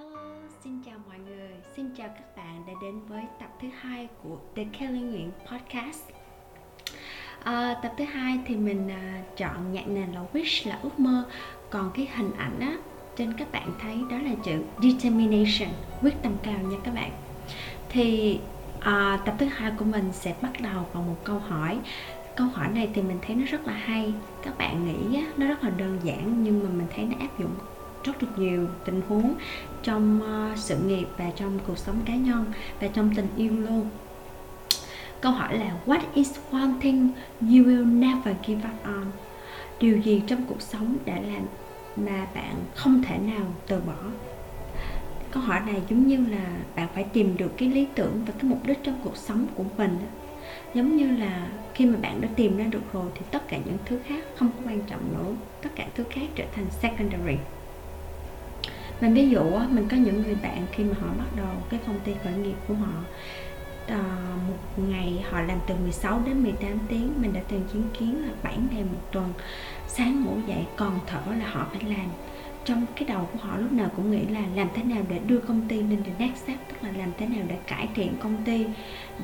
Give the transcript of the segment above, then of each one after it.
Hello, xin chào mọi người, xin chào các bạn đã đến với tập thứ hai của The Kelly Nguyễn Podcast. À, tập thứ hai thì mình à, chọn nhạc nền là Wish là ước mơ, còn cái hình ảnh á trên các bạn thấy đó là chữ Determination, quyết tâm cao nha các bạn. Thì à, tập thứ hai của mình sẽ bắt đầu bằng một câu hỏi. Câu hỏi này thì mình thấy nó rất là hay. Các bạn nghĩ á, nó rất là đơn giản nhưng mà mình thấy nó áp dụng rất là nhiều tình huống trong uh, sự nghiệp và trong cuộc sống cá nhân và trong tình yêu luôn. Câu hỏi là what is one thing you will never give up on? Điều gì trong cuộc sống đã làm mà bạn không thể nào từ bỏ? Câu hỏi này giống như là bạn phải tìm được cái lý tưởng và cái mục đích trong cuộc sống của mình giống như là khi mà bạn đã tìm ra được rồi thì tất cả những thứ khác không có quan trọng nữa. Tất cả thứ khác trở thành secondary mình ví dụ mình có những người bạn khi mà họ bắt đầu cái công ty khởi nghiệp của họ à, một ngày họ làm từ 16 đến 18 tiếng mình đã từng chứng kiến là 7 ngày một tuần sáng ngủ dậy còn thở là họ phải làm. Trong cái đầu của họ lúc nào cũng nghĩ là làm thế nào để đưa công ty lên the next step tức là làm thế nào để cải thiện công ty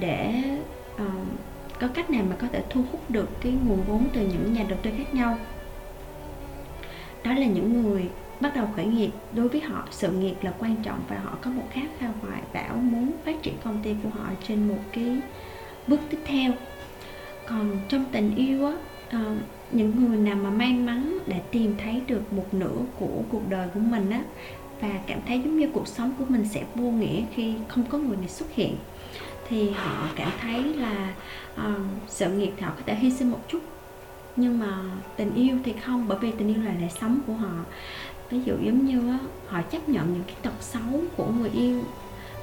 để uh, có cách nào mà có thể thu hút được cái nguồn vốn từ những nhà đầu tư khác nhau. Đó là những người bắt đầu khởi nghiệp. Đối với họ sự nghiệp là quan trọng và họ có một khát khao hoài bão muốn phát triển công ty của họ trên một cái bước tiếp theo. Còn trong tình yêu á uh, những người nào mà may mắn để tìm thấy được một nửa của cuộc đời của mình á và cảm thấy giống như cuộc sống của mình sẽ vô nghĩa khi không có người này xuất hiện thì họ cảm thấy là uh, sự nghiệp thì họ có thể hy sinh một chút nhưng mà tình yêu thì không bởi vì tình yêu là lẽ sống của họ ví dụ giống như á, họ chấp nhận những cái tật xấu của người yêu.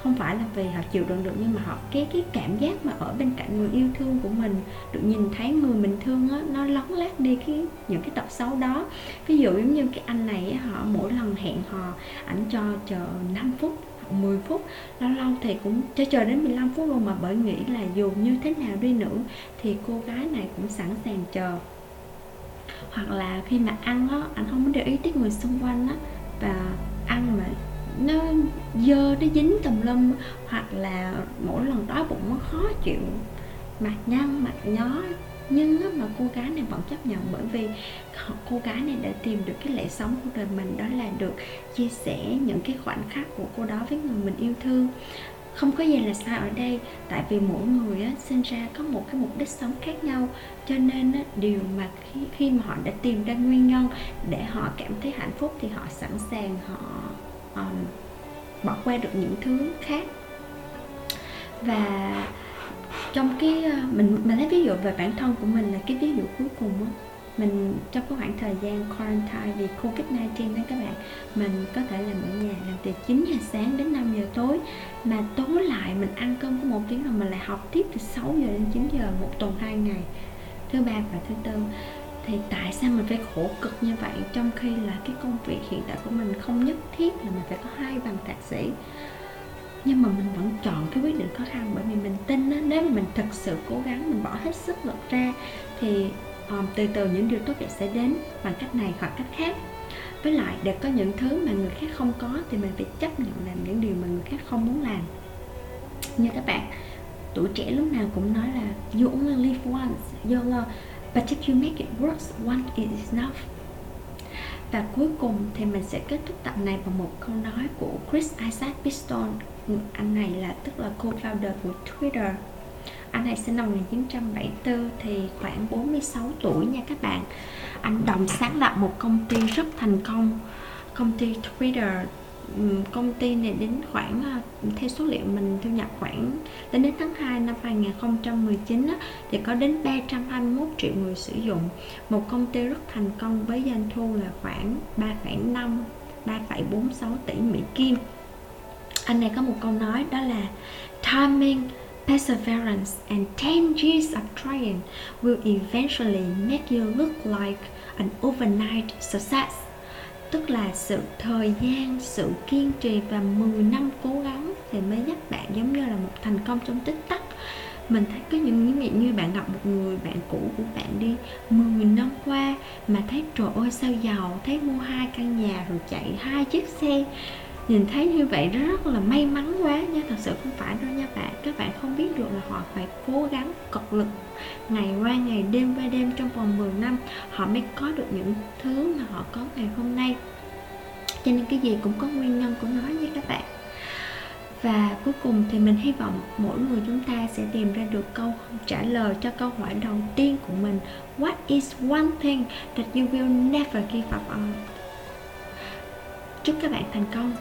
Không phải là vì họ chịu đựng được nhưng mà họ cái cái cảm giác mà ở bên cạnh người yêu thương của mình được nhìn thấy người mình thương á nó lấn lát đi cái những cái tật xấu đó. Ví dụ giống như cái anh này họ mỗi lần hẹn hò ảnh cho chờ 5 phút 10 phút lâu lâu thì cũng cho chờ đến 15 phút luôn. Mà bởi nghĩ là dù như thế nào đi nữa thì cô gái này cũng sẵn sàng chờ hoặc là khi mà ăn á anh không có để ý tới người xung quanh á và ăn mà nó dơ nó dính tùm lum hoặc là mỗi lần đói bụng nó khó chịu. Mặt nhăn mặt nhó nhưng á, mà cô gái này vẫn chấp nhận bởi vì cô gái này đã tìm được cái lẽ sống của đời mình đó là được chia sẻ những cái khoảnh khắc của cô đó với người mình yêu thương không có gì là sai ở đây tại vì mỗi người á, sinh ra có một cái mục đích sống khác nhau. Cho nên á, điều mà khi, khi mà họ đã tìm ra nguyên nhân để họ cảm thấy hạnh phúc thì họ sẵn sàng họ um, bỏ qua được những thứ khác. Và trong cái ờ, mình mình lấy ví dụ về bản thân của mình là cái ví dụ cuối cùng á mình trong cái khoảng thời gian quarantine vì Covid-19 đó các bạn mình có thể làm ở nhà làm từ 9 giờ sáng đến 5 giờ tối mà tối lại mình ăn cơm có một tiếng rồi mình lại học tiếp từ 6 giờ đến 9 giờ một tuần hai ngày. Thứ ba và thứ tư thì tại sao mình phải khổ cực như vậy? Trong khi là cái công việc hiện tại của mình không nhất thiết là mình phải có hai bằng thạc sĩ nhưng mà mình vẫn chọn cái quyết định khó khăn bởi vì mình tin đó, nếu mà mình thực sự cố gắng mình bỏ hết sức lực ra thì um, từ từ những điều tốt đẹp sẽ đến bằng cách này hoặc cách khác. Với lại để có những thứ mà người khác không có thì mình phải chấp nhận làm những điều mà người khác không muốn làm. Như các bạn tuổi trẻ lúc nào cũng nói là you only live once YOLO but if you make it works once it is enough. Và cuối cùng thì mình sẽ kết thúc tập này bằng một câu nói của Chris Isaac Piston anh này là tức là co-founder của Twitter anh này sinh năm 1974 thì khoảng 46 tuổi nha các bạn. Anh đồng sáng lập một công ty rất thành công. Công ty Twitter công ty này đến khoảng ờ, theo số liệu mình thu nhập khoảng đến đến tháng 2 năm 2019 á, thì có đến 321 triệu người sử dụng. Một công ty rất thành công với doanh thu là khoảng 3,5 3,46 tỷ Mỹ Kim. Anh này có một câu nói đó là timing perseverance and 10 years of trying will eventually make you look like an overnight success. Tức là sự thời gian, sự kiên trì và 10 năm cố gắng thì mới giúp bạn giống như là một thành công trong tích tắc. Mình thấy có những những nghiệm như bạn gặp một người bạn cũ của bạn đi 10 năm qua mà thấy trời ơi, sao giàu, thấy mua hai căn nhà rồi chạy hai chiếc xe nhìn thấy như vậy rất là may mắn quá nha, thật sự không phải đâu nha bạn. Các bạn không biết được là họ phải cố gắng cật lực ngày qua ngày, đêm qua đêm trong vòng 10 năm họ mới có được những thứ mà họ có ngày hôm nay. Cho nên cái gì cũng có nguyên nhân của nó nha các bạn. Và cuối cùng thì mình hy vọng mỗi người chúng ta sẽ tìm ra được câu trả lời cho câu hỏi đầu tiên của mình. What is one thing that you will never give up on? Chúc các bạn thành công.